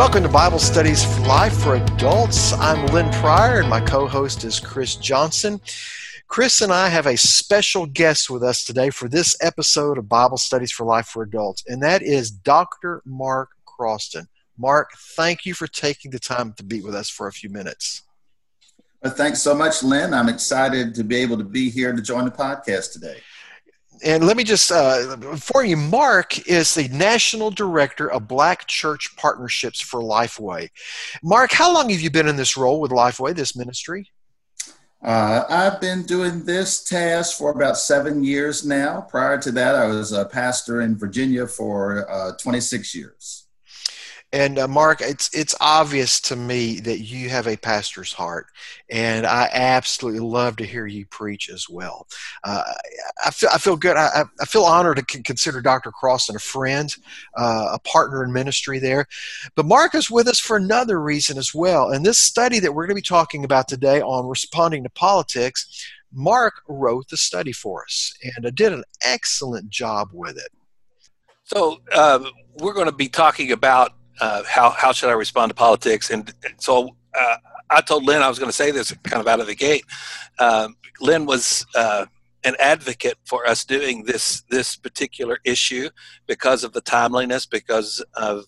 Welcome to Bible Studies for Life for Adults. I'm Lynn Pryor, and my co host is Chris Johnson. Chris and I have a special guest with us today for this episode of Bible Studies for Life for Adults, and that is Dr. Mark Croston. Mark, thank you for taking the time to be with us for a few minutes. Well, thanks so much, Lynn. I'm excited to be able to be here to join the podcast today and let me just uh, for you mark is the national director of black church partnerships for lifeway. Mark how long have you been in this role with lifeway this ministry? Uh, i've been doing this task for about seven years now. Prior to that i was a pastor in virginia for uh, 26 years and uh, Mark, it's it's obvious to me that you have a pastor's heart, and I absolutely love to hear you preach as well. Uh, I feel I feel good. I, I feel honored to consider Dr. Croston a friend, uh, a partner in ministry there. But Mark is with us for another reason as well. And this study that we're going to be talking about today on responding to politics, Mark wrote the study for us and did an excellent job with it. So uh, we're going to be talking about uh, how how should I respond to politics? And so uh, I told Lynn I was going to say this kind of out of the gate. Um, Lynn was uh, an advocate for us doing this this particular issue because of the timeliness, because of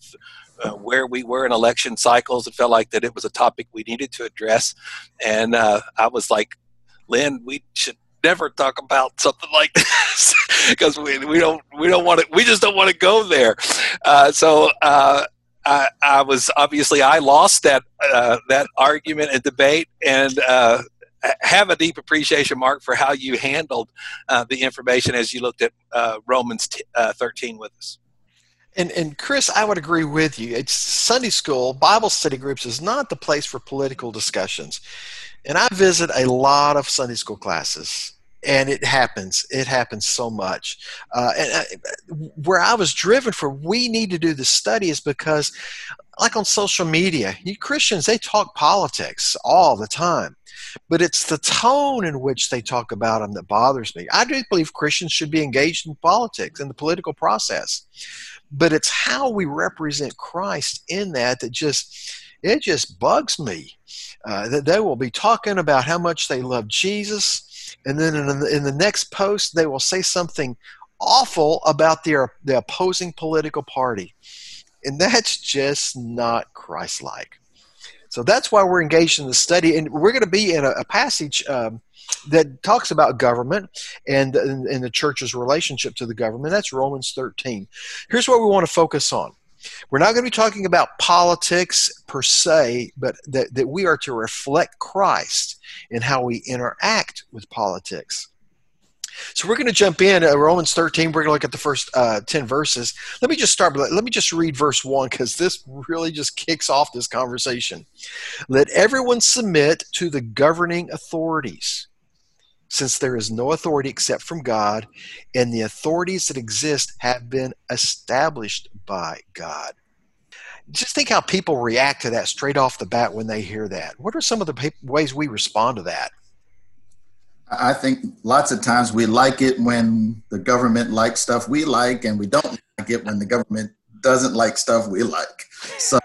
uh, where we were in election cycles. It felt like that it was a topic we needed to address, and uh, I was like, Lynn, we should never talk about something like this because we, we don't we don't want to we just don't want to go there. Uh, so uh, I, I was obviously I lost that uh, that argument and debate, and uh, have a deep appreciation, Mark, for how you handled uh, the information as you looked at uh, Romans t- uh, 13 with us. And, and Chris, I would agree with you. It's Sunday school, Bible study groups is not the place for political discussions. And I visit a lot of Sunday school classes and it happens. It happens so much. Uh, and uh, where I was driven for we need to do the study is because, like on social media, you Christians they talk politics all the time, but it's the tone in which they talk about them that bothers me. I do believe Christians should be engaged in politics in the political process, but it's how we represent Christ in that that just it just bugs me uh, that they will be talking about how much they love Jesus and then in the, in the next post they will say something awful about their the opposing political party. And that's just not christ-like. So that's why we're engaged in the study. And we're going to be in a, a passage um, that talks about government and, and, and the church's relationship to the government. That's romans 13 here's what we want to focus on we're not going to be talking about politics per se, but that, that we are to reflect Christ in how we interact with politics. So we're going to jump in uh, Romans 13. We're going to look at the first uh, 10 verses. Let me just start. Let me just read verse 1 because this really just kicks off this conversation. Let everyone submit to the governing authorities since there is no authority except from God, and the authorities that exist have been established by God. Just think how people react to that straight off the bat when they hear that. What are some of the ways we respond to that? I think lots of times we like it when the government likes stuff we like, and we don't like it when the government doesn't like stuff we like. So,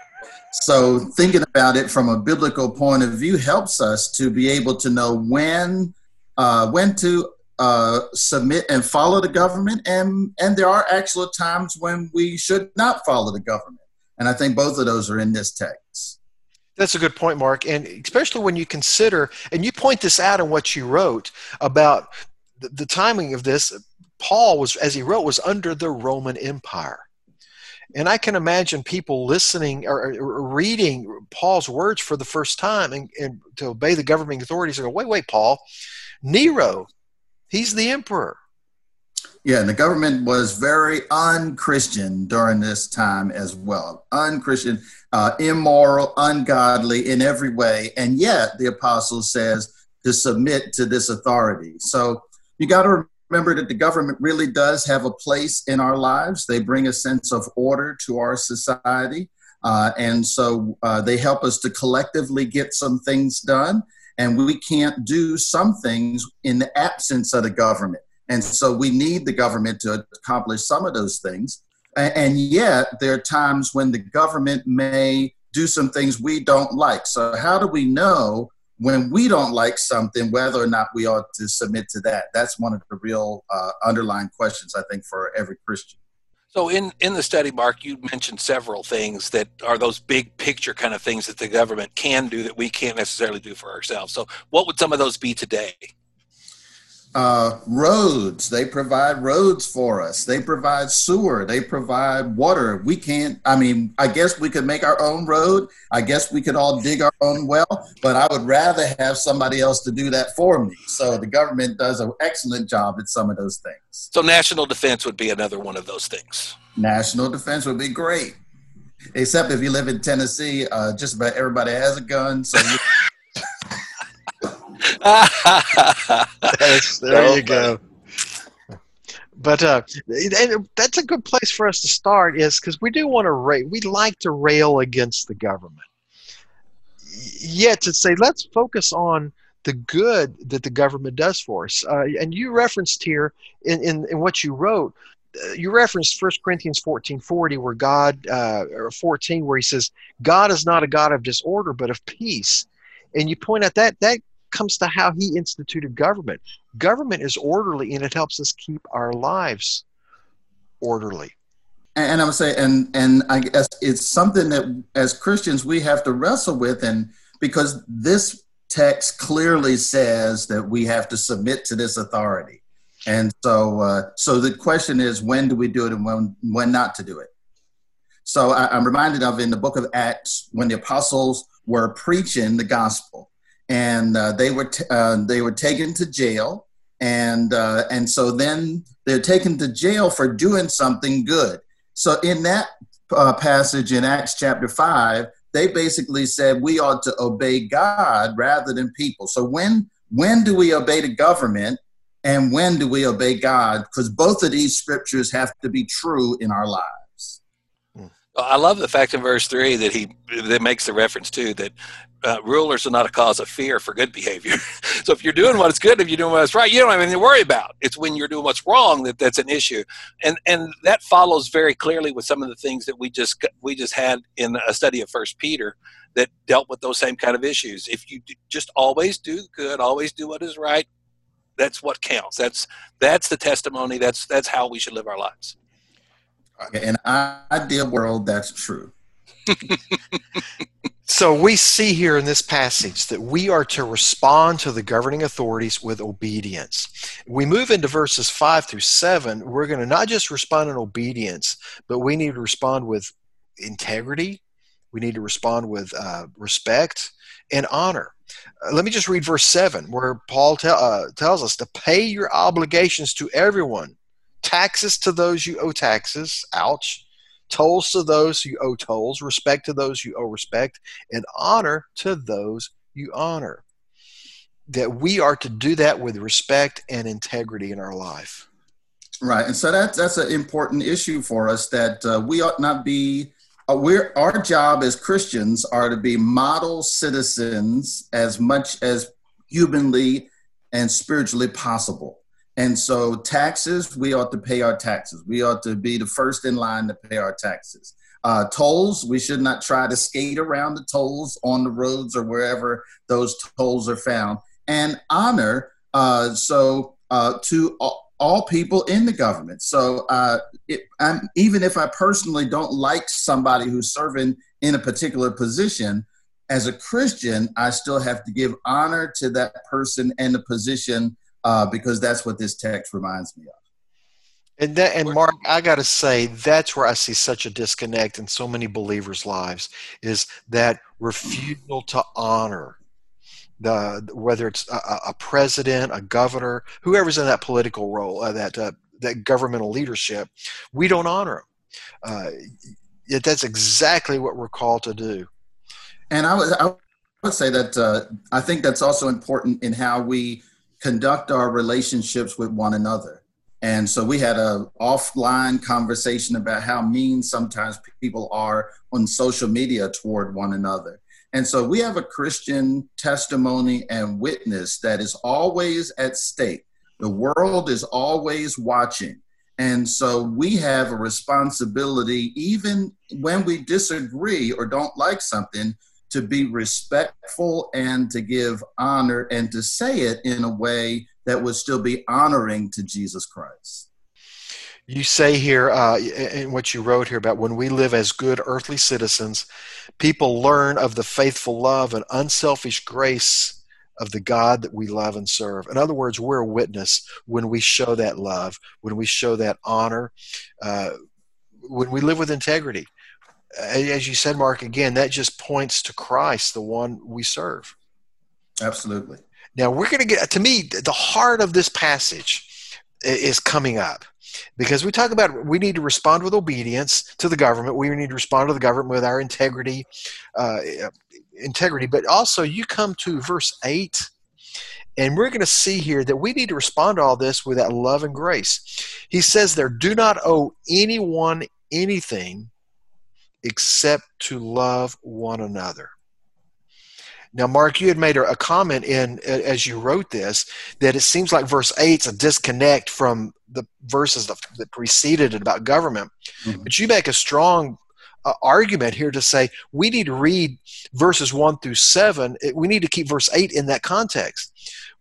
so thinking about it from a biblical point of view helps us to be able to know when uh, when to uh, submit and follow the government, and and there are actual times when we should not follow the government. And I think both of those are in this text. That's a good point, Mark, and especially when you consider, and you point this out in what you wrote about the, the timing of this. Paul was, as he wrote, was under the Roman Empire. And I can imagine people listening or, reading Paul's words for the first time and, and to obey the governing authorities and go, wait, wait, Paul, Nero, he's the emperor. Yeah, and the government was very unchristian during this time as well. Unchristian, uh, immoral, ungodly in every way. And yet the apostle says to submit to this authority. So you got to remember that the government really does have a place in our lives. They bring a sense of order to our society. Uh, and so uh, they help us to collectively get some things done and we can't do some things in the absence of the government. And so we need the government to accomplish some of those things. And yet, there are times when the government may do some things we don't like. So, how do we know when we don't like something whether or not we ought to submit to that? That's one of the real uh, underlying questions, I think, for every Christian. So in, in the study, Mark, you mentioned several things that are those big picture kind of things that the government can do that we can't necessarily do for ourselves. So what would some of those be today? Uh, roads. They provide roads for us. They provide sewer. They provide water. We can't, I mean, I guess we could make our own road. I guess we could all dig our own well, but I would rather have somebody else to do that for me. So the government does an excellent job at some of those things. So national defense would be another one of those things. National defense would be great. Except if you live in Tennessee, uh, just about everybody has a gun. So you- Yes, there you go. But uh, and that's a good place for us to start, is because we do want to rail. We like to rail against the government. Yet to say, let's focus on the good that the government does for us. Uh, and you referenced here in, in, in what you wrote, uh, you referenced 1 Corinthians 14 40, where God, uh, or 14, where he says, God is not a God of disorder, but of peace. And you point out that that comes to how he instituted government. Government is orderly and it helps us keep our lives orderly. And I'm saying, and and I guess it's something that as Christians we have to wrestle with, and because this text clearly says that we have to submit to this authority, and so uh, so the question is, when do we do it, and when when not to do it? So I, I'm reminded of in the book of Acts when the apostles were preaching the gospel, and uh, they were t- uh, they were taken to jail, and uh, and so then they're taken to jail for doing something good. So in that uh, passage in Acts chapter five, they basically said we ought to obey God rather than people. So when when do we obey the government, and when do we obey God? Because both of these scriptures have to be true in our lives. I love the fact in verse three that he that makes the reference to that uh, rulers are not a cause of fear for good behavior. so if you're doing what's good, if you're doing what's right, you don't have anything to worry about. It's when you're doing what's wrong that that's an issue, and and that follows very clearly with some of the things that we just we just had in a study of First Peter that dealt with those same kind of issues. If you just always do good, always do what is right, that's what counts. That's that's the testimony. That's that's how we should live our lives. In an ideal world, that's true. so we see here in this passage that we are to respond to the governing authorities with obedience. We move into verses 5 through 7. We're going to not just respond in obedience, but we need to respond with integrity. We need to respond with uh, respect and honor. Uh, let me just read verse 7, where Paul te- uh, tells us to pay your obligations to everyone taxes to those you owe taxes, ouch, tolls to those you owe tolls, respect to those you owe respect, and honor to those you honor. That we are to do that with respect and integrity in our life. Right, and so that's that's an important issue for us that uh, we ought not be. Uh, we're our job as Christians are to be model citizens as much as humanly and spiritually possible. And so, taxes, we ought to pay our taxes. We ought to be the first in line to pay our taxes. Uh, tolls, we should not try to skate around the tolls on the roads or wherever those tolls are found. And honor, uh, so uh, to all, people in the government. So, uh, it, even if I personally don't like somebody who's serving in a particular position, as a Christian, I still have to give honor to that person and the position uh, because that's what this text reminds me of. And that, and Mark, I got to say, that's where I see such a disconnect in so many believers' lives is that refusal to honor the whether it's a, a president, a governor, whoever's in that political role, uh, that uh, that governmental leadership, we don't honor them. Uh, that's exactly what we're called to do. And I would, I would say that uh, I think that's also important in how we conduct our relationships with one another. And so we had a offline conversation about how mean sometimes people are on social media toward one another. And so we have a Christian testimony and witness that is always at stake. The world is always watching. And so we have a responsibility, even when we disagree or don't like something, to be respectful and to give honor and to say it in a way that would still be honoring to Jesus Christ. You say here uh, in what you wrote here about when we live as good earthly citizens, people learn of the faithful love and unselfish grace of the God that we love and serve. In other words, we're a witness when we show that love, when we show that honor, uh, when we live with integrity. As you said, Mark, again, that just points to Christ, the one we serve. Absolutely. Now, we're going to get, to me, the heart of this passage is coming up because we talk about we need to respond with obedience to the government we need to respond to the government with our integrity uh, integrity but also you come to verse 8 and we're going to see here that we need to respond to all this with that love and grace he says there do not owe anyone anything except to love one another now, Mark, you had made a comment in as you wrote this that it seems like verse eight is a disconnect from the verses that, that preceded it about government. Mm-hmm. But you make a strong uh, argument here to say we need to read verses one through seven. We need to keep verse eight in that context.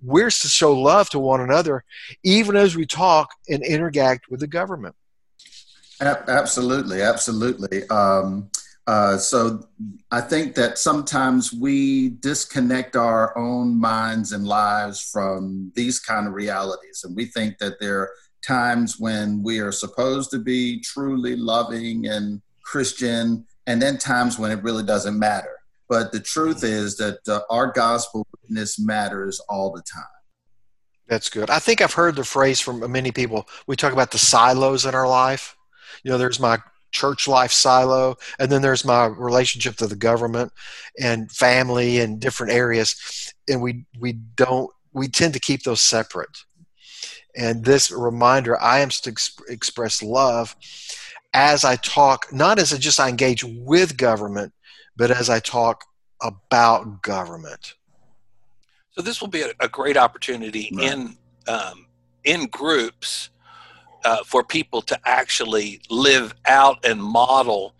We're to show love to one another, even as we talk and interact with the government. Absolutely, absolutely. Um, uh, so I think that sometimes we disconnect our own minds and lives from these kind of realities. And we think that there are times when we are supposed to be truly loving and Christian, and then times when it really doesn't matter. But the truth is that uh, our gospel witness matters all the time. That's good. I think I've heard the phrase from many people. We talk about the silos in our life. You know, there's my church life silo and then there's my relationship to the government and family and different areas. And we we don't we tend to keep those separate. And this reminder i am to express love as i talk not as I just i engage with government but as i talk about government. So this will be a, a great opportunity right. in um, in groups uh, for people to actually live out and model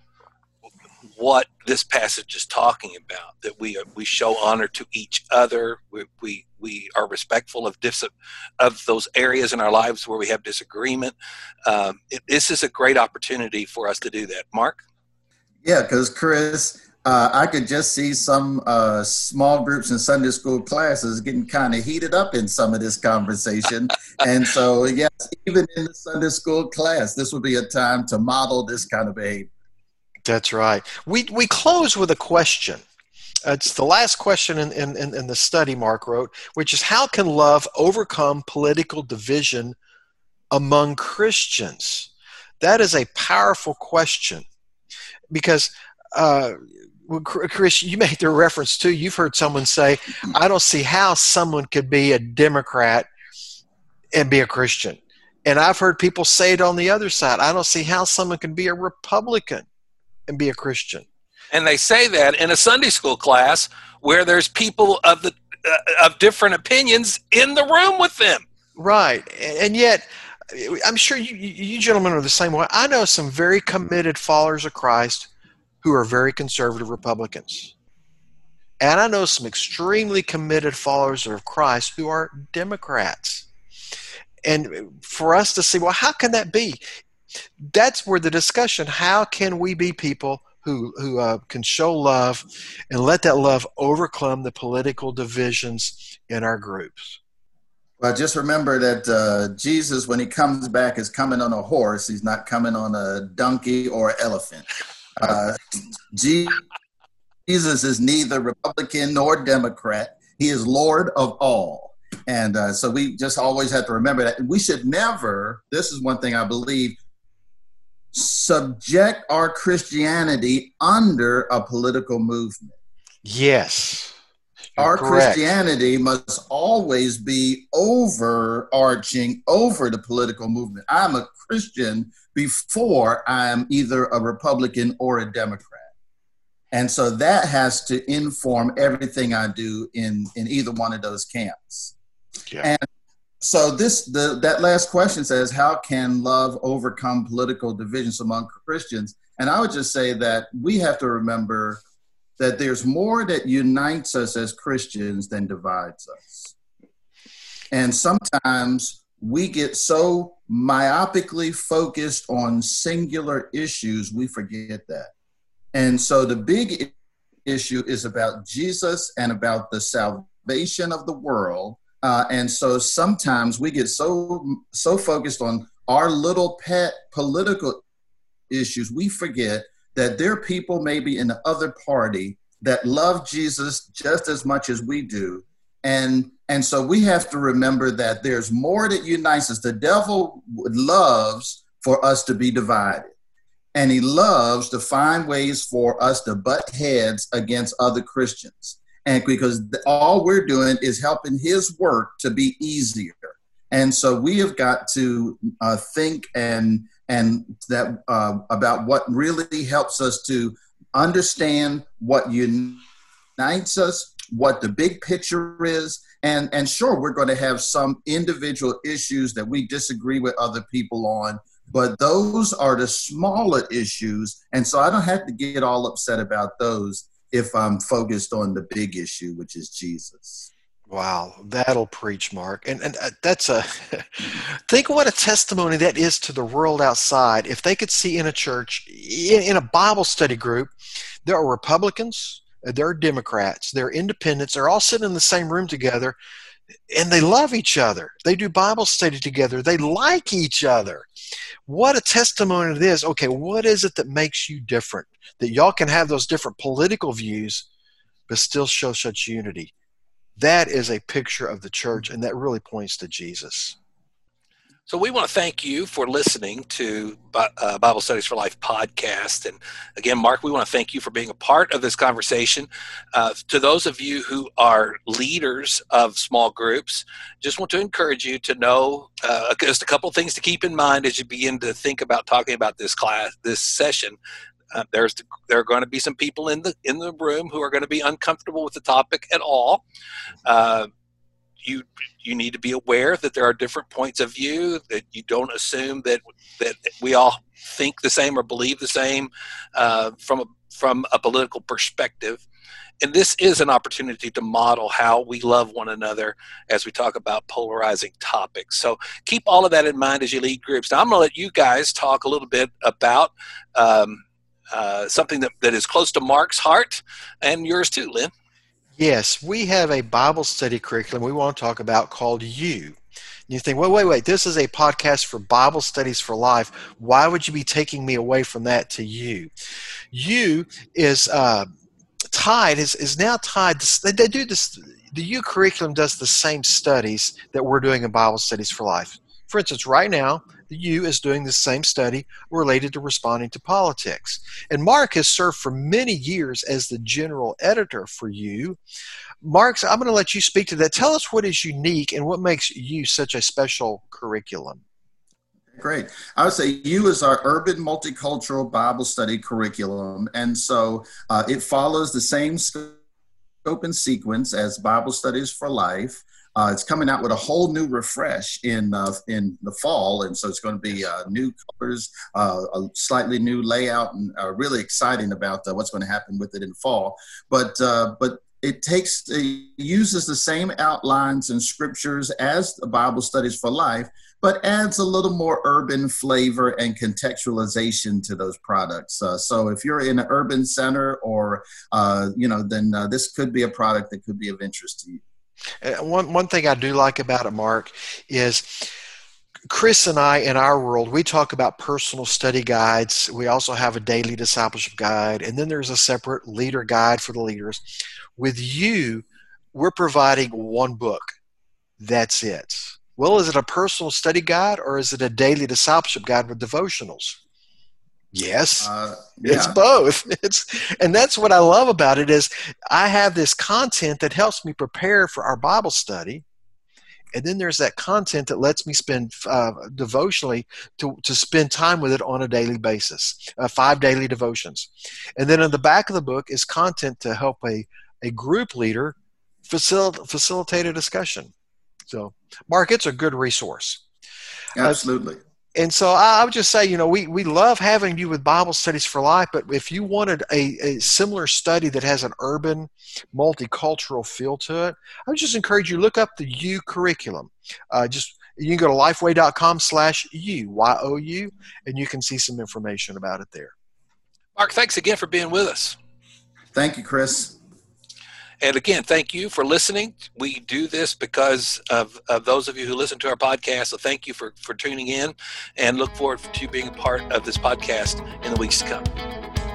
what this passage is talking about that we we show honor to each other. We we, we are respectful of dis- of those areas in our lives where we have disagreement. Um, it, this is a great opportunity for us to do that. Mark? Yeah because chris uh, I could just see some uh, small groups in Sunday school classes getting kind of heated up in some of this conversation. and so, yes, even in the Sunday school class, this would be a time to model this kind of behavior. That's right. We, we close with a question. It's the last question in, in, in the study Mark wrote, which is how can love overcome political division among Christians? That is a powerful question because uh, well, Chris, you made the reference too. You've heard someone say, "I don't see how someone could be a Democrat and be a Christian," and I've heard people say it on the other side. I don't see how someone can be a Republican and be a Christian. And they say that in a Sunday school class where there's people of the uh, of different opinions in the room with them. Right, and yet. I'm sure you, you gentlemen are the same way. I know some very committed followers of Christ who are very conservative Republicans. And I know some extremely committed followers of Christ who are Democrats. And for us to see, well, how can that be? That's where the discussion how can we be people who, who uh, can show love and let that love overcome the political divisions in our groups? Well, just remember that uh, Jesus, when he comes back, is coming on a horse. He's not coming on a donkey or elephant. Uh, Jesus is neither Republican nor Democrat. He is Lord of all. And uh, so we just always have to remember that. we should never, this is one thing I believe, subject our Christianity under a political movement. Yes. Our correct. Christianity must always be overarching over the political movement. I'm a Christian before I'm either a Republican or a Democrat. And so that has to inform everything I do in, in either one of those camps. Yeah. And so this the that last question says how can love overcome political divisions among christians and i would just say that we have to remember that there's more that unites us as christians than divides us and sometimes we get so myopically focused on singular issues we forget that and so the big issue is about jesus and about the salvation of the world uh, and so sometimes we get so so focused on our little pet political issues, we forget that there are people maybe in the other party that love Jesus just as much as we do. And and so we have to remember that there's more that unites us. The devil loves for us to be divided. And he loves to find ways for us to butt heads against other Christians and because all we're doing is helping his work to be easier and so we have got to uh, think and and that uh, about what really helps us to understand what unites us what the big picture is and and sure we're going to have some individual issues that we disagree with other people on but those are the smaller issues and so i don't have to get all upset about those if I'm focused on the big issue, which is Jesus. Wow, that'll preach, Mark. And and uh, that's a think what a testimony that is to the world outside. If they could see in a church, in, in a Bible study group, there are Republicans, there are Democrats, there are independents, they're all sitting in the same room together, and they love each other. They do Bible study together. They like each other. What a testimony it is. Okay, what is it that makes you different? that y'all can have those different political views, but still show such unity. That is a picture of the church, and that really points to Jesus. So we want to thank you for listening to uh, Bible Studies for Life podcast. And again, Mark, we want to thank you for being a part of this conversation. Uh, to those of you who are leaders of small groups, just want to encourage you to know uh, just a couple things to keep in mind as you begin to think about talking about this class, this session. Uh, there's there are going to be some people in the in the room who are going to be uncomfortable with the topic at all. You you need to be aware that there are different points of view. That you don't assume that that we all think the same or believe the same uh, from a from a political perspective. And this is an opportunity to model how we love one another as we talk about polarizing topics. So keep all of that in mind as you lead groups. Now, I'm going to let you guys talk a little bit about um, uh, something that, that is close to Mark's heart and yours too, Lynn. Yes, we have a Bible study curriculum we want to talk about called You. You think, wait, wait, wait, this is a podcast for Bible studies for life. Why would you be taking me away from that to you? You is uh, tied, is, is now tied, they, they do this, the U curriculum does the same studies that we're doing in Bible studies for life. For instance, right now, the U is doing the same study related to responding to politics. And Mark has served for many years as the general editor for U. Mark, I'm going to let you speak to that. Tell us what is unique and what makes U such a special curriculum. Great. I would say U is our urban multicultural Bible study curriculum. And so uh, it follows the same scope and sequence as Bible Studies for Life. Uh, it's coming out with a whole new refresh in uh, in the fall, and so it's going to be uh, new colors, uh, a slightly new layout, and uh, really exciting about uh, what's going to happen with it in fall. But but it takes it uses the same outlines and scriptures as the Bible Studies for Life, but adds a little more urban flavor and contextualization to those products. Uh, so if you're in an urban center or, uh, you know, then uh, this could be a product that could be of interest to you. Uh, one one thing I do like about it, Mark, is Chris and I in our world, we talk about personal study guides. We also have a daily discipleship guide, and then there's a separate leader guide for the leaders. With you, we're providing one book. That's it. Well, is it a personal study guide or is it a daily discipleship guide with devotionals? Yes, uh, yeah. it's both. It's and that's what I love about it is I have this content that helps me prepare for our Bible study, and then there's that content that lets me spend uh, devotionally to to spend time with it on a daily basis. Uh, five daily devotions, and then in the back of the book is content to help a a group leader facil- facilitate a discussion. So, Mark, it's a good resource. Absolutely. And so I, I, would just say, you know, we, we love having you with Bible Studies for Life, but if you wanted a, a similar study that has an urban, multicultural feel to it, I would just encourage you look up the U curriculum. Uh, just you can go to lifeway.com slash U, Y-O-U, and you can see some information about it there. Mark, thanks again for being with us. Thank you, Chris. And again, thank you for listening. We do this because of, of those of you who listen to our podcast. So thank you for, for tuning in and look forward to being a part of this podcast in the weeks to come.